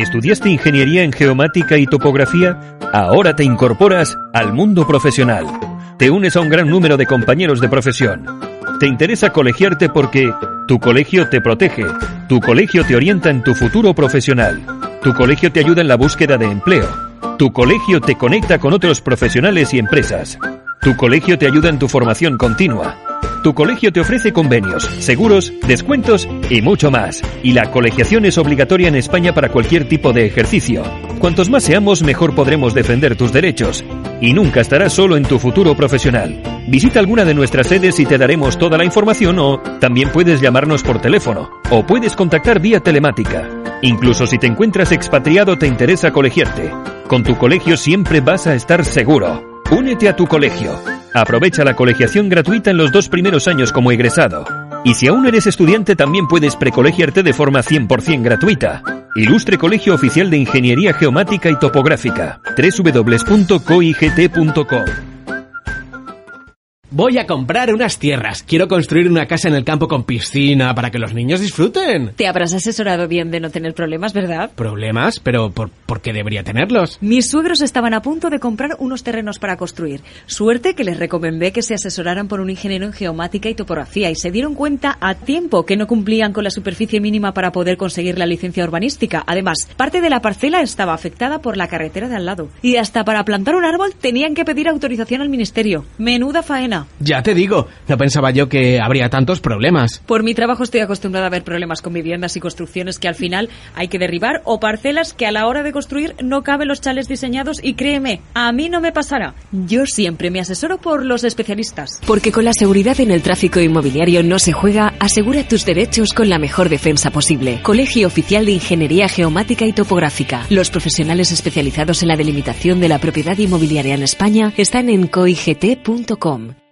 ¿Estudiaste ingeniería en geomática y topografía? Ahora te incorporas al mundo profesional. Te unes a un gran número de compañeros de profesión. Te interesa colegiarte porque tu colegio te protege, tu colegio te orienta en tu futuro profesional, tu colegio te ayuda en la búsqueda de empleo, tu colegio te conecta con otros profesionales y empresas, tu colegio te ayuda en tu formación continua. Tu colegio te ofrece convenios, seguros, descuentos y mucho más. Y la colegiación es obligatoria en España para cualquier tipo de ejercicio. Cuantos más seamos, mejor podremos defender tus derechos. Y nunca estarás solo en tu futuro profesional. Visita alguna de nuestras sedes y te daremos toda la información o también puedes llamarnos por teléfono o puedes contactar vía telemática. Incluso si te encuentras expatriado te interesa colegiarte. Con tu colegio siempre vas a estar seguro. Únete a tu colegio. Aprovecha la colegiación gratuita en los dos primeros años como egresado. Y si aún eres estudiante también puedes precolegiarte de forma 100% gratuita. Ilustre Colegio Oficial de Ingeniería Geomática y Topográfica. www.coigt.com Voy a comprar unas tierras. Quiero construir una casa en el campo con piscina para que los niños disfruten. Te habrás asesorado bien de no tener problemas, ¿verdad? ¿Problemas? ¿Pero por, por qué debería tenerlos? Mis suegros estaban a punto de comprar unos terrenos para construir. Suerte que les recomendé que se asesoraran por un ingeniero en geomática y topografía y se dieron cuenta a tiempo que no cumplían con la superficie mínima para poder conseguir la licencia urbanística. Además, parte de la parcela estaba afectada por la carretera de al lado. Y hasta para plantar un árbol tenían que pedir autorización al ministerio. Menuda faena. Ya te digo, no pensaba yo que habría tantos problemas. Por mi trabajo estoy acostumbrada a ver problemas con viviendas y construcciones que al final hay que derribar o parcelas que a la hora de construir no caben los chales diseñados y créeme, a mí no me pasará. Yo siempre me asesoro por los especialistas. Porque con la seguridad en el tráfico inmobiliario no se juega, asegura tus derechos con la mejor defensa posible. Colegio Oficial de Ingeniería Geomática y Topográfica. Los profesionales especializados en la delimitación de la propiedad inmobiliaria en España están en coigt.com.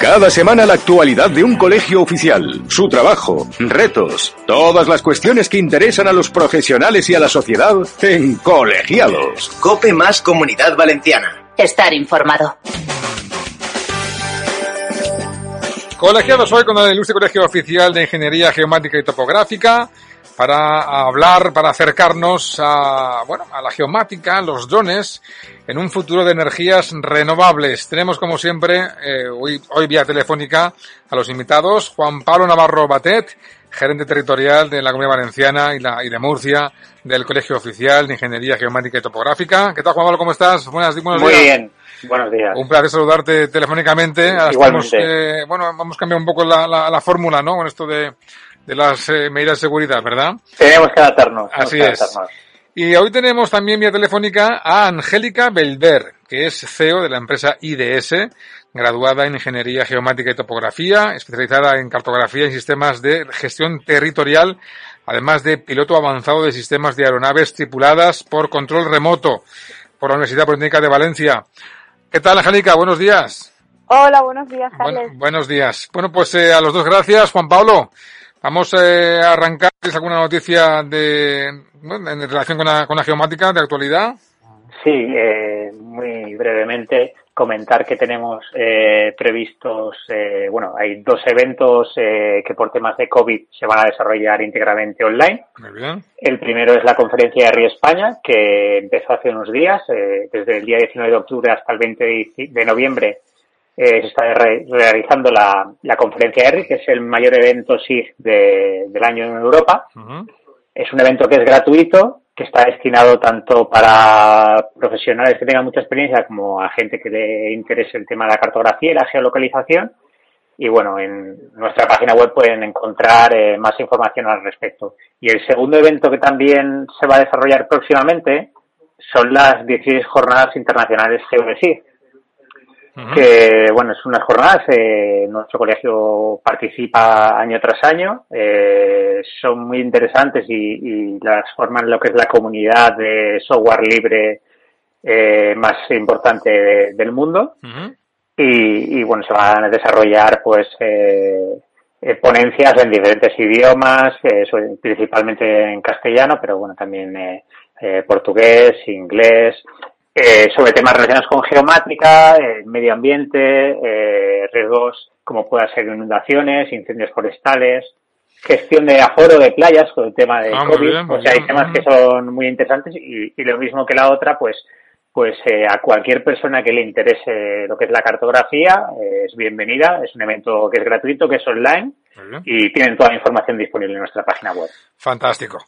Cada semana la actualidad de un colegio oficial, su trabajo, retos, todas las cuestiones que interesan a los profesionales y a la sociedad en Colegiados. Cope más Comunidad Valenciana. Estar informado. Colegiados hoy con el Ilustre Colegio Oficial de Ingeniería Geomática y Topográfica para hablar, para acercarnos a, bueno, a la geomática, los drones, en un futuro de energías renovables. Tenemos, como siempre, eh, hoy, hoy vía telefónica a los invitados, Juan Pablo Navarro Batet, gerente territorial de la Comunidad Valenciana y, la, y de Murcia, del Colegio Oficial de Ingeniería Geomática y Topográfica. ¿Qué tal, Juan Pablo? ¿Cómo estás? Buenas, buenos Muy bien. Buenos días. Un placer saludarte telefónicamente. Igualmente. eh, bueno, vamos a cambiar un poco la, la, la fórmula, ¿no? Con esto de, de las eh, medidas de seguridad, ¿verdad? Tenemos que adaptarnos. Así que es. adaptarnos. Y hoy tenemos también vía telefónica a Angélica Belver, que es CEO de la empresa IDS, graduada en Ingeniería Geomática y Topografía, especializada en cartografía y sistemas de gestión territorial, además de piloto avanzado de sistemas de aeronaves tripuladas por control remoto por la Universidad Politécnica de Valencia. ¿Qué tal, Angélica? Buenos días. Hola, buenos días, Carles. Bueno, buenos días. Bueno, pues eh, a los dos gracias, Juan Pablo. Vamos eh, a arrancar. ¿Tienes alguna noticia de, bueno, en relación con la, con la geomática de actualidad? Sí, eh, muy brevemente comentar que tenemos eh, previstos, eh, bueno, hay dos eventos eh, que por temas de COVID se van a desarrollar íntegramente online. Muy bien. El primero es la conferencia de RI España, que empezó hace unos días, eh, desde el día 19 de octubre hasta el 20 de, de noviembre. Eh, se está re realizando la, la, conferencia ERRI, que es el mayor evento SIG de, del año en Europa. Uh -huh. Es un evento que es gratuito, que está destinado tanto para profesionales que tengan mucha experiencia como a gente que le interese el tema de la cartografía y la geolocalización. Y bueno, en nuestra página web pueden encontrar eh, más información al respecto. Y el segundo evento que también se va a desarrollar próximamente son las 16 jornadas internacionales GeoDesig. Que bueno, es unas jornadas, eh, nuestro colegio participa año tras año, eh, son muy interesantes y, las forman lo que es la comunidad de software libre eh, más importante del mundo. y, bueno, se van a desarrollar pues ponencias en diferentes idiomas, principalmente en castellano, pero bueno, también portugués, inglés, eh, sobre temas relacionados con geomática, eh, medio ambiente, eh, riesgos como puedan ser inundaciones, incendios forestales, gestión de aforo de playas con el tema de ah, COVID. o sea, hay temas que son muy interesantes y, lo mismo que la otra, pues pues a cualquier persona que le interese lo que es la cartografía es bienvenida. Es un evento que es gratuito, que es online y tienen toda la información disponible en nuestra página web. Fantástico.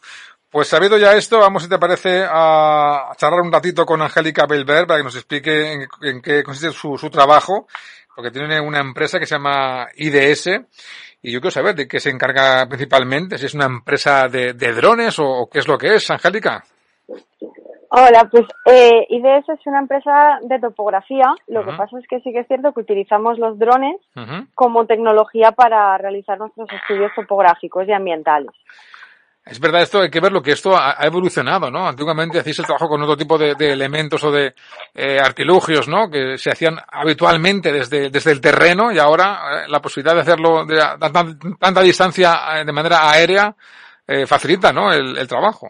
Pues sabido ya esto, vamos, si te parece, a charlar un ratito con Angélica Belver para que nos explique en, qué consiste su, su, trabajo, porque tiene una empresa que se llama IDS, y yo quiero saber de qué se encarga principalmente, si es una empresa de, de drones o, qué es lo que es, Angélica. Hola, pues eh, IDS es una empresa de topografía. Lo que pasa es que sí que es cierto que utilizamos los drones como tecnología para realizar nuestros estudios topográficos y ambientales. Es verdad, esto hay que verlo, que esto ha, evolucionado, ¿no? Antiguamente hacíais el trabajo con otro tipo de, elementos o de eh, artilugios, ¿no? Que se hacían habitualmente desde, desde el terreno y ahora eh, la posibilidad de hacerlo de tanta, distancia eh, de manera aérea facilita, ¿no? El, el, trabajo.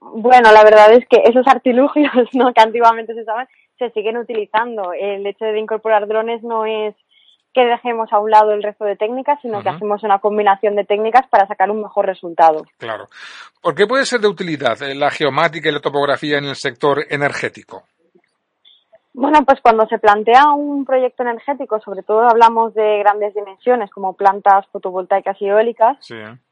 Bueno, la verdad es que esos artilugios, ¿no? Que antiguamente se usaban, se siguen utilizando. El hecho de incorporar drones no es que dejemos a un lado el resto de técnicas, sino que hacemos una combinación de técnicas para sacar un mejor resultado. Claro. ¿Por qué puede ser de utilidad eh, la geomática y la topografía en el sector energético? Bueno, pues cuando se plantea un proyecto energético, sobre todo hablamos de grandes dimensiones como plantas fotovoltaicas y eólicas,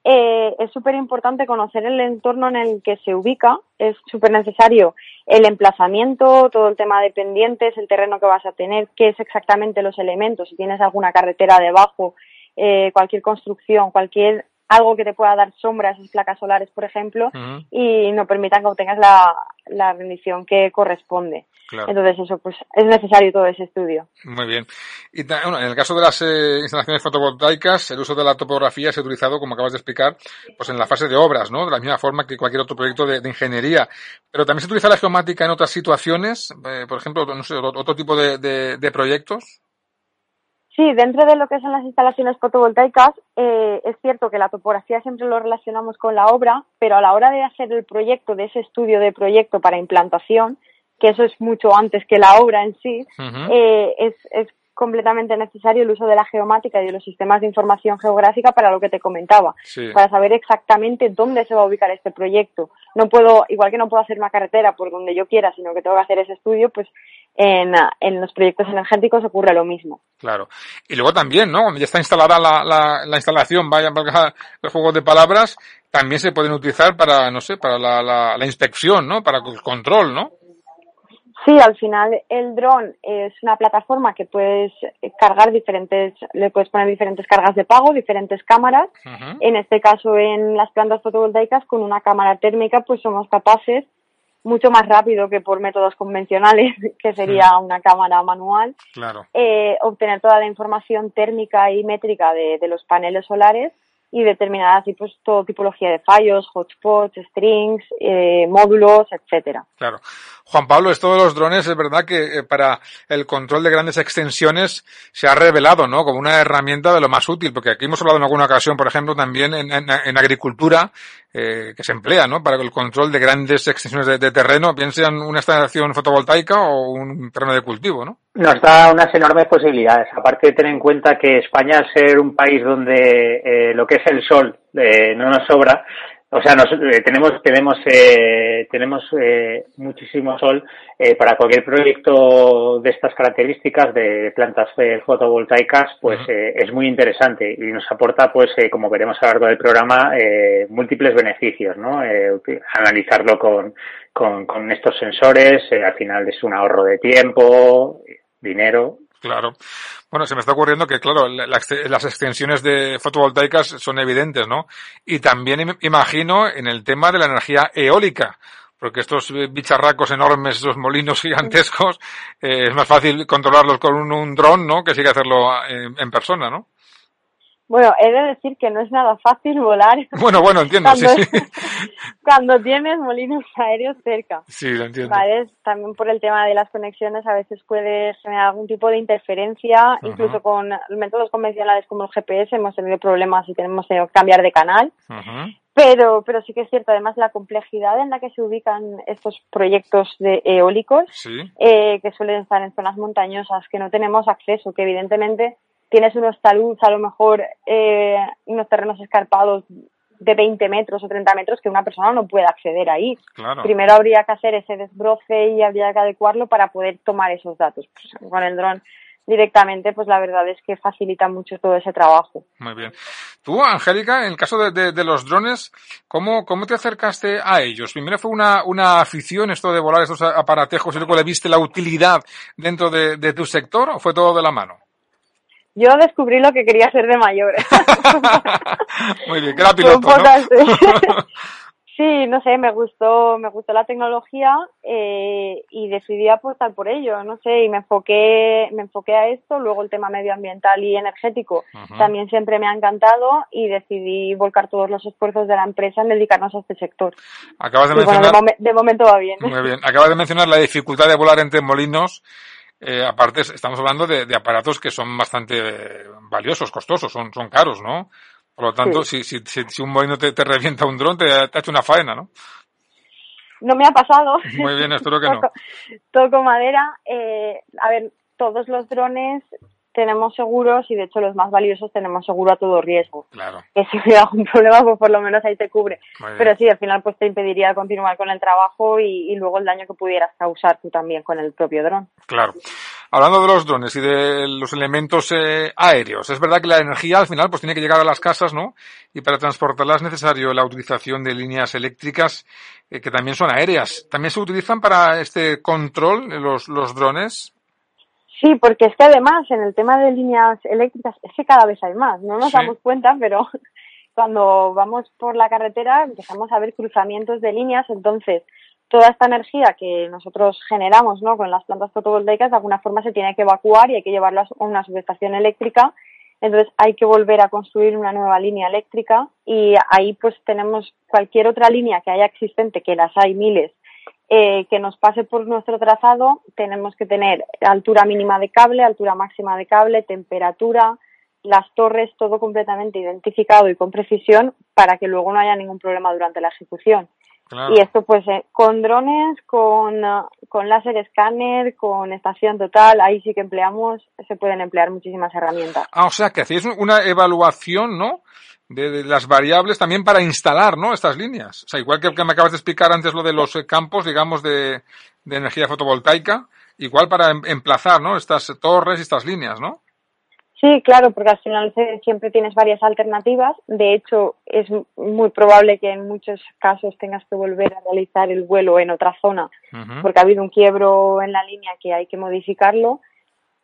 eh, es súper importante conocer el entorno en el que se ubica, es súper necesario el emplazamiento, todo el tema de pendientes, el terreno que vas a tener, qué es exactamente los elementos, si tienes alguna carretera debajo, eh, cualquier construcción, cualquier algo que te pueda dar sombra a esas placas solares, por ejemplo, y no permitan que obtengas la, la rendición que corresponde. Entonces eso, pues es necesario todo ese estudio. Muy bien. Y bueno, en el caso de las eh, instalaciones fotovoltaicas, el uso de la topografía se ha utilizado, como acabas de explicar, pues en la fase de obras, ¿no? De la misma forma que cualquier otro proyecto de, ingeniería. Pero también se utiliza la geomática en otras situaciones, eh, por ejemplo, no sé, otro, tipo de, de, proyectos. Sí, dentro de lo que son las instalaciones fotovoltaicas, eh, es cierto que la topografía siempre lo relacionamos con la obra, pero a la hora de hacer el proyecto, de ese estudio de proyecto para implantación, que eso es mucho antes que la obra en sí, eh, es, es completamente necesario el uso de la geomática y de los sistemas de información geográfica para lo que te comentaba, para saber exactamente dónde se va a ubicar este proyecto. No puedo, igual que no puedo hacer una carretera por donde yo quiera, sino que tengo que hacer ese estudio, pues en, en los proyectos energéticos ocurre lo mismo. Claro. Y luego también, ¿no? Cuando ya está instalada la, la, la instalación, vaya los juegos de palabras, también se pueden utilizar para, no sé, para la, la, la inspección, ¿no? Para el control, ¿no? Sí, al final el dron es una plataforma que puedes cargar diferentes, le puedes poner diferentes cargas de pago, diferentes cámaras. En este caso, en las plantas fotovoltaicas, con una cámara térmica, pues somos capaces, mucho más rápido que por métodos convencionales, que sería una cámara manual, eh, obtener toda la información térmica y métrica de, de los paneles solares y determinar así pues tipología de fallos, hotspots, strings, eh, módulos, etcétera. Claro. Juan Pablo, esto de los drones es verdad que eh, para el control de grandes extensiones se ha revelado, ¿no? Como una herramienta de lo más útil, porque aquí hemos hablado en alguna ocasión, por ejemplo, también en, en, agricultura, eh, que se emplea, ¿no? Para el control de grandes extensiones de, terreno, bien sean una instalación fotovoltaica o un terreno de cultivo, ¿no? Nos da unas enormes posibilidades. Aparte de tener en cuenta que España, al ser un país donde eh, lo que es el sol eh, no nos sobra, o sea, nos, eh, tenemos tenemos eh, tenemos eh, muchísimo sol eh, para cualquier proyecto de estas características de plantas fotovoltaicas, pues es muy interesante y nos aporta, pues como veremos a lo largo del programa, múltiples beneficios, ¿no? analizarlo con, con, con estos sensores, al final es un ahorro de tiempo, dinero, Claro. Bueno, se me está ocurriendo que, claro, las extensiones de fotovoltaicas son evidentes, ¿no? Y también imagino en el tema de la energía eólica, porque estos bicharracos enormes, esos molinos gigantescos, eh, es más fácil controlarlos con un, un dron, ¿no? Que sí que hacerlo en, en persona, ¿no? Bueno, he de decir que no es nada fácil volar. Bueno, bueno, entiendo, cuando, sí, sí. Cuando tienes molinos aéreos cerca. Sí, lo entiendo. ¿Vale? También por el tema de las conexiones a veces puede generar algún tipo de interferencia. Ajá. Incluso con métodos convencionales como el GPS hemos tenido problemas y tenemos que cambiar de canal. Pero, pero sí que es cierto, además, la complejidad en la que se ubican estos proyectos de eólicos, Sí. eh, que suelen estar en zonas montañosas, que no tenemos acceso, que evidentemente tienes unos taludes, a lo mejor eh, unos terrenos escarpados de 20 metros o 30 metros que una persona no puede acceder ahí. Claro. Primero habría que hacer ese desbroce y habría que adecuarlo para poder tomar esos datos. Pues, con el dron directamente, pues la verdad es que facilita mucho todo ese trabajo. Muy bien. Tú, Angélica, en el caso de, de, de los drones, ¿cómo, ¿cómo te acercaste a ellos? Primero fue una, una afición esto de volar estos aparatejos y luego le viste la utilidad dentro de, de tu sector o fue todo de la mano? Yo descubrí lo que quería hacer de mayor. Muy bien, que era piloto, ¿no? así. Sí, no sé, me gustó, me gustó la tecnología eh, y decidí apostar por ello, no sé, y me enfoqué, me enfoqué a esto, luego el tema medioambiental y energético también siempre me ha encantado y decidí volcar todos los esfuerzos de la empresa en dedicarnos a este sector. Acabas de Y bueno, de, mencionar, momen- de momento va bien. muy bien, acabas de mencionar la dificultad de volar entre molinos. Eh, aparte, estamos hablando de, de aparatos que son bastante eh, valiosos, costosos, son, son caros, ¿no? Por lo tanto, si, si, si, si un molino te, te revienta un dron, te, te ha hecho una faena, ¿no? No me ha pasado. Muy bien, espero que no. Toco, toco madera. Eh, a ver, todos los drones tenemos seguros y de hecho los más valiosos tenemos seguro a todo riesgo. Claro. Que si hubiera algún problema, pues por lo menos ahí te cubre. Pero sí, al final pues te impediría continuar con el trabajo y, y luego el daño que pudieras causar tú también con el propio dron. Claro. Hablando de los drones y de los elementos eh, aéreos, es verdad que la energía al final pues tiene que llegar a las casas, ¿no? Y para transportarla es necesario la utilización de líneas eléctricas eh, que también son aéreas. ¿También se utilizan para este control eh, los, los drones? Sí, porque es que además en el tema de líneas eléctricas es que cada vez hay más, no nos Sí. damos cuenta, pero cuando vamos por la carretera empezamos a ver cruzamientos de líneas, entonces toda esta energía que nosotros generamos ¿no? con las plantas fotovoltaicas de alguna forma se tiene que evacuar y hay que llevarlo a una subestación eléctrica, entonces hay que volver a construir una nueva línea eléctrica y ahí pues tenemos cualquier otra línea que haya existente, que las hay miles, eh, que nos pase por nuestro trazado, tenemos que tener altura mínima de cable, altura máxima de cable, temperatura, las torres, todo completamente identificado y con precisión para que luego no haya ningún problema durante la ejecución. Claro. Y esto pues eh, con drones, con, ah, con láser escáner, con estación total, ahí sí que empleamos, se pueden emplear muchísimas herramientas. Ah, o sea que hacéis una evaluación, ¿no? De, de las variables también para instalar, ¿no? Estas líneas. O sea, igual que, que me acabas de explicar antes lo de los eh, campos, digamos, de, de energía fotovoltaica, igual para em- emplazar, ¿no? Estas torres y estas líneas, ¿no? Sí, claro, porque al final siempre tienes varias alternativas. De hecho, es muy probable que en muchos casos tengas que volver a realizar el vuelo en otra zona porque ha habido un quiebro en la línea que hay que modificarlo.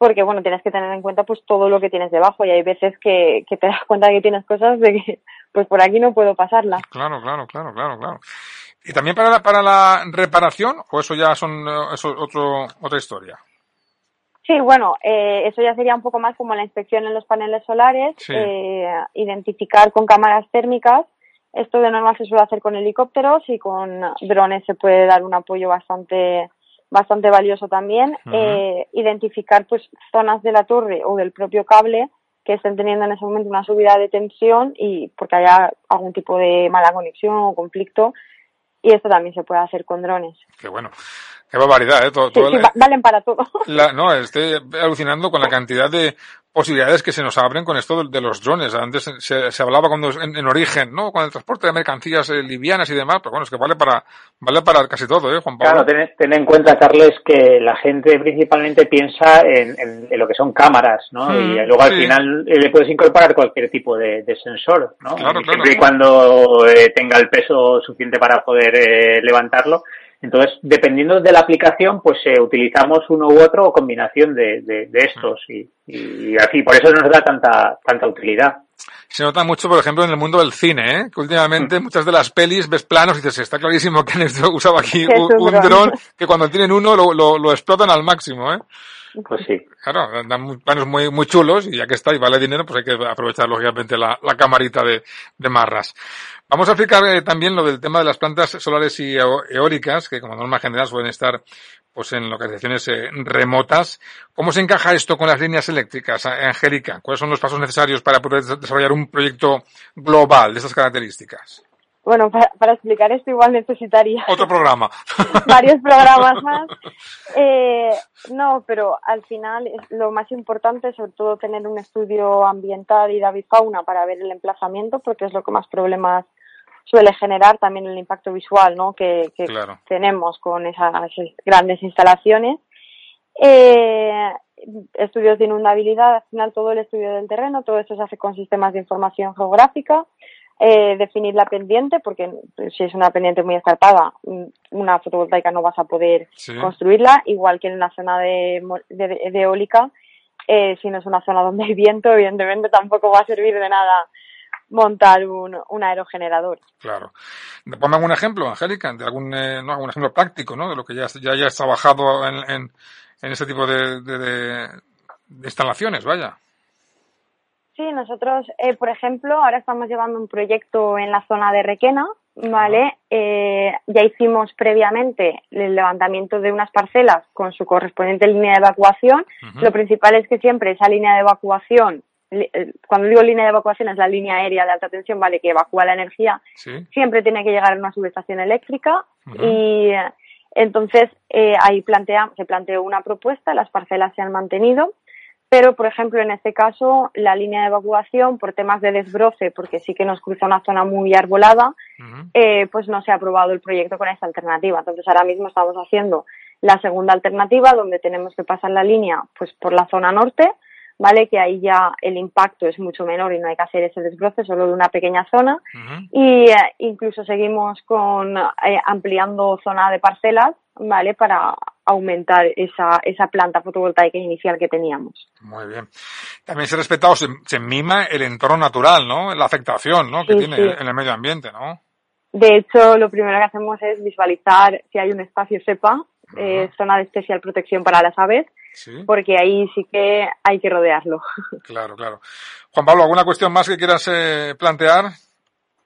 Porque, bueno, tienes que tener en cuenta pues todo lo que tienes debajo y hay veces que, que te das cuenta que tienes cosas de que pues por aquí no puedo pasarla. Claro, claro, claro, claro, claro. ¿Y también para la, para la reparación o eso ya son eh, eso otro, otra historia? Sí, bueno, eh, eso ya sería un poco más como la inspección en los paneles solares, Sí. eh, identificar con cámaras térmicas. Esto de normal se suele hacer con helicópteros y con drones se puede dar un apoyo bastante bastante valioso también. Eh, identificar pues zonas de la torre o del propio cable que estén teniendo en ese momento una subida de tensión y porque haya algún tipo de mala conexión o conflicto. Y esto también se puede hacer con drones. Qué bueno. Qué barbaridad, ¿eh? Todo, Sí, todo sí, el- va- valen para todo. La- no, estoy alucinando con la cantidad de posibilidades que se nos abren con esto de, los drones. Antes se, se hablaba cuando en, en origen, ¿no? Con el transporte de mercancías eh, livianas y demás, pero bueno, es que vale para vale para casi todo, ¿eh, Juan Pablo? Claro, ten, ten en cuenta, Carles, que la gente principalmente piensa en, en- en lo que son cámaras, ¿no? Mm, y luego al final eh, le puedes incorporar cualquier tipo de, de sensor, ¿no? Claro, claro. Siempre y cuando eh, tenga el peso suficiente para poder eh, levantarlo. Entonces, dependiendo de la aplicación, pues eh, utilizamos uno u otro o combinación de, de, estos y, y, así, por eso nos da tanta, tanta utilidad. Se nota mucho, por ejemplo, en el mundo del cine, ¿eh? que últimamente mm. muchas de las pelis ves planos y dices, está clarísimo que han usado aquí un, dron que cuando tienen uno lo, lo, lo explotan al máximo. ¿eh? Pues sí. Claro, dan planos muy, muy chulos y ya que está y vale dinero, pues hay que aprovechar lógicamente la, la camarita de, de marras. Vamos a explicar eh, también lo del tema de las plantas solares y eólicas, que como norma general suelen estar pues en localizaciones eh, remotas. ¿Cómo se encaja esto con las líneas eléctricas, Angélica? ¿Cuáles son los pasos necesarios para poder desarrollar un proyecto global de estas características? Bueno, para, explicar esto igual necesitaría... Otro programa. varios programas más. Eh, no, pero al final es lo más importante es sobre todo tener un estudio ambiental y de avifauna para ver el emplazamiento, porque es lo que más problemas suele generar también el impacto visual ¿no? que, tenemos con esas grandes instalaciones. Eh, estudios de inundabilidad, al final todo el estudio del terreno, todo eso se hace con sistemas de información geográfica eh, definir la pendiente, porque si es una pendiente muy escarpada, mm, una fotovoltaica no vas a poder construirla, igual que en una zona de, de, eólica, eh, si no es una zona donde hay viento, evidentemente tampoco va a servir de nada montar un, un aerogenerador. Claro. Ponme algún ejemplo, Angélica, de algún, eh, no, algún ejemplo práctico, ¿no? De lo que ya, ya hayas trabajado en, en, en ese tipo de, de, de instalaciones, vaya. Sí, nosotros, eh, por ejemplo, ahora estamos llevando un proyecto en la zona de Requena, ¿vale? Eh, ya hicimos previamente el levantamiento de unas parcelas con su correspondiente línea de evacuación. Lo principal es que siempre esa línea de evacuación, eh, cuando digo línea de evacuación es la línea aérea de alta tensión, ¿vale? Que evacúa la energía, siempre tiene que llegar a una subestación eléctrica y entonces ahí plantea, se planteó una propuesta, las parcelas se han mantenido pero por ejemplo en este caso la línea de evacuación por temas de desbroce porque sí que nos cruza una zona muy arbolada eh, pues no se ha aprobado el proyecto con esta alternativa. Entonces ahora mismo estamos haciendo la segunda alternativa donde tenemos que pasar la línea pues por la zona norte vale que ahí ya el impacto es mucho menor y no hay que hacer ese desbroce solo de una pequeña zona. Y eh, incluso seguimos con eh, ampliando zona de parcelas vale para aumentar esa, esa planta fotovoltaica inicial que teníamos. Muy bien. También se respeta o se, mima el entorno natural, ¿no? La afectación, ¿no? Que tiene en el medio ambiente, ¿no? De hecho, lo primero que hacemos es visualizar si hay un espacio SEPA, eh, zona de especial protección para las aves, porque ahí sí que hay que rodearlo. Claro, claro. Juan Pablo, ¿alguna cuestión más que quieras eh, plantear?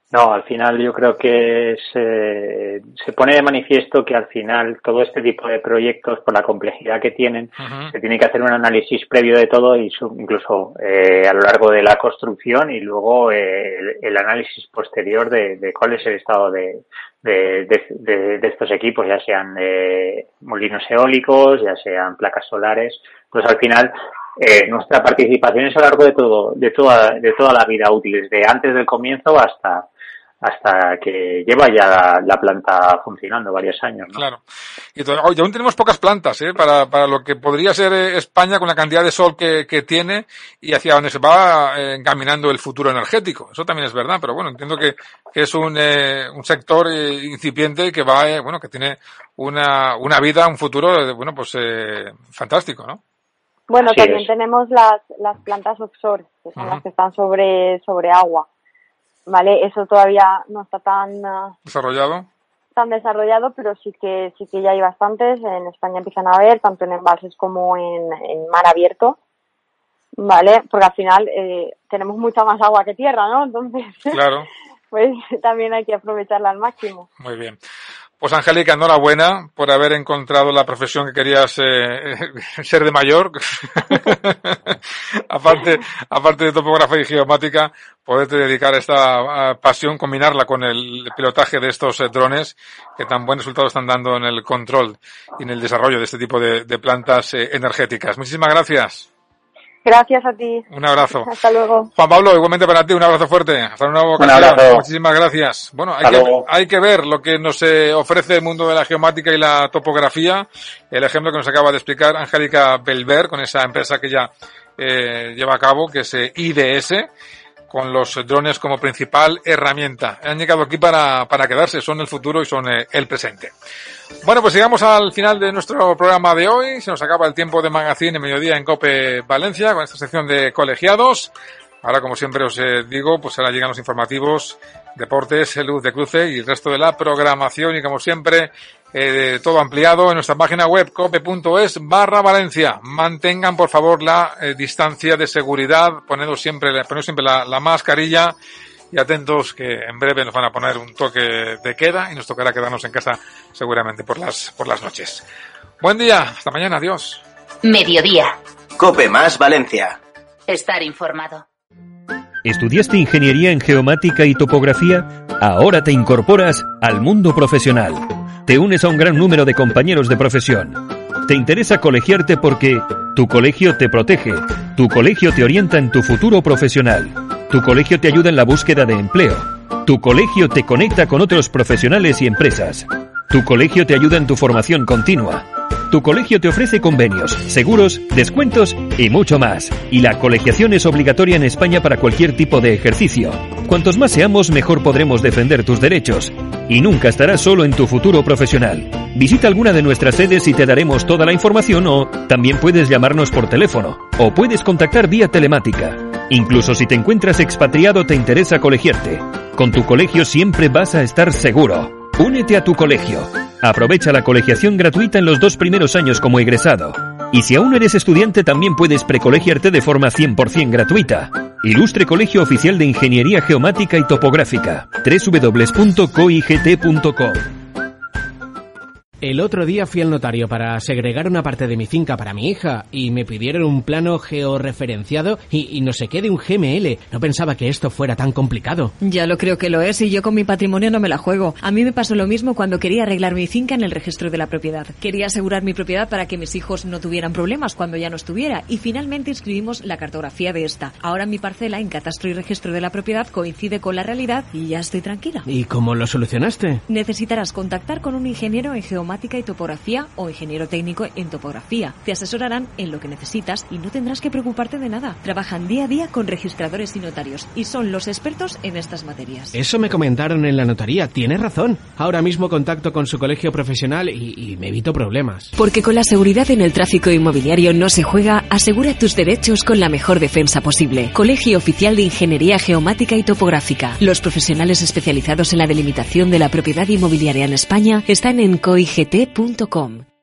No, al final yo creo que se, se pone de manifiesto que al final todo este tipo de proyectos, por la complejidad que tienen, se tiene que hacer un análisis previo de todo, y incluso eh, a lo largo de la construcción y luego eh, el, análisis posterior de, de, cuál es el estado de, de, de estos equipos, ya sean eh, molinos eólicos, ya sean placas solares. Pues al final eh, nuestra participación es a lo largo de todo, de toda, de toda la vida útil, desde antes del comienzo hasta hasta que lleva ya la, planta funcionando varios años. ¿no? Claro. Y aún tenemos pocas plantas ¿eh? para, para lo que podría ser eh, España con la cantidad de sol que, que tiene y hacia donde se va eh, encaminando el futuro energético. Eso también es verdad, pero bueno, entiendo que, que es un, eh, un sector eh, incipiente que va, eh, bueno, que tiene una, una vida, un futuro, bueno, pues eh, fantástico, ¿no? Bueno, también tenemos las, las plantas offshore, que son las que están sobre, sobre agua ¿vale? Eso todavía no está tan ah, desarrollado. Tan desarrollado, pero sí que sí que ya hay bastantes. En España empiezan a haber, tanto en embalses como en, en mar abierto, ¿vale? Porque al final eh, tenemos mucha más agua que tierra, ¿no? Entonces, claro. pues también hay que aprovecharla al máximo. Muy bien. Pues Angélica, enhorabuena por haber encontrado la profesión que querías eh, ser de mayor. aparte, aparte de topografía y geomática, poderte dedicar esta pasión, combinarla con el pilotaje de estos eh, drones que tan buen resultado están dando en el control y en el desarrollo de este tipo de, plantas eh, energéticas. Muchísimas gracias. Gracias a ti. Un abrazo. Hasta luego. Juan Pablo, igualmente para ti, un abrazo fuerte. Hasta una nueva ocasión. Muchísimas gracias. Bueno, hay que, hay que, ver lo que nos eh, ofrece el mundo de la geomática y la topografía. El ejemplo que nos acaba de explicar Angélica Belver con esa empresa que ya eh, lleva a cabo, que es eh, IDS con los drones como principal herramienta. Han llegado aquí para, para quedarse, son el futuro y son eh, el presente. Bueno, pues llegamos al final de nuestro programa de hoy. Se nos acaba el tiempo de magazine en mediodía en Cope Valencia con esta sección de colegiados. Ahora, como siempre os eh, digo, pues ahora llegan los informativos, deportes, luz de cruce y el resto de la programación y como siempre, eh, todo ampliado en nuestra página web cope.es barra Valencia. Mantengan por favor la eh, distancia de seguridad, poniendo siempre, poniendo siempre la, la mascarilla y atentos que en breve nos van a poner un toque de queda y nos tocará quedarnos en casa seguramente por las, por las noches. Buen día, hasta mañana, adiós. Mediodía. Cope más Valencia. Estar informado. ¿Estudiaste ingeniería en geomática y topografía? Ahora te incorporas al mundo profesional. Te unes a un gran número de compañeros de profesión. Te interesa colegiarte porque tu colegio te protege, tu colegio te orienta en tu futuro profesional, tu colegio te ayuda en la búsqueda de empleo, tu colegio te conecta con otros profesionales y empresas, tu colegio te ayuda en tu formación continua. Tu colegio te ofrece convenios, seguros, descuentos y mucho más. Y la colegiación es obligatoria en España para cualquier tipo de ejercicio. Cuantos más seamos, mejor podremos defender tus derechos. Y nunca estarás solo en tu futuro profesional. Visita alguna de nuestras sedes y te daremos toda la información o también puedes llamarnos por teléfono o puedes contactar vía telemática. Incluso si te encuentras expatriado te interesa colegiarte. Con tu colegio siempre vas a estar seguro. Únete a tu colegio. Aprovecha la colegiación gratuita en los dos primeros años como egresado. Y si aún eres estudiante también puedes precolegiarte de forma 100% gratuita. Ilustre Colegio Oficial de Ingeniería Geomática y Topográfica. www.coigt.com el otro día fui al notario para segregar una parte de mi finca para mi hija y me pidieron un plano georreferenciado y, y, no sé qué de un GML. No pensaba que esto fuera tan complicado. Ya lo creo que lo es y yo con mi patrimonio no me la juego. A mí me pasó lo mismo cuando quería arreglar mi finca en el registro de la propiedad. Quería asegurar mi propiedad para que mis hijos no tuvieran problemas cuando ya no estuviera y finalmente inscribimos la cartografía de esta. Ahora mi parcela en catastro y registro de la propiedad coincide con la realidad y ya estoy tranquila. ¿Y cómo lo solucionaste? Necesitarás contactar con un ingeniero en geomática y topografía o ingeniero técnico en topografía. Te asesorarán en lo que necesitas y no tendrás que preocuparte de nada. Trabajan día a día con registradores y notarios y son los expertos en estas materias. Eso me comentaron en la notaría. Tienes razón. Ahora mismo contacto con su colegio profesional y, y me evito problemas. Porque con la seguridad en el tráfico inmobiliario no se juega, asegura tus derechos con la mejor defensa posible. Colegio Oficial de Ingeniería Geomática y Topográfica. Los profesionales especializados en la delimitación de la propiedad inmobiliaria en España están en COIG gt.com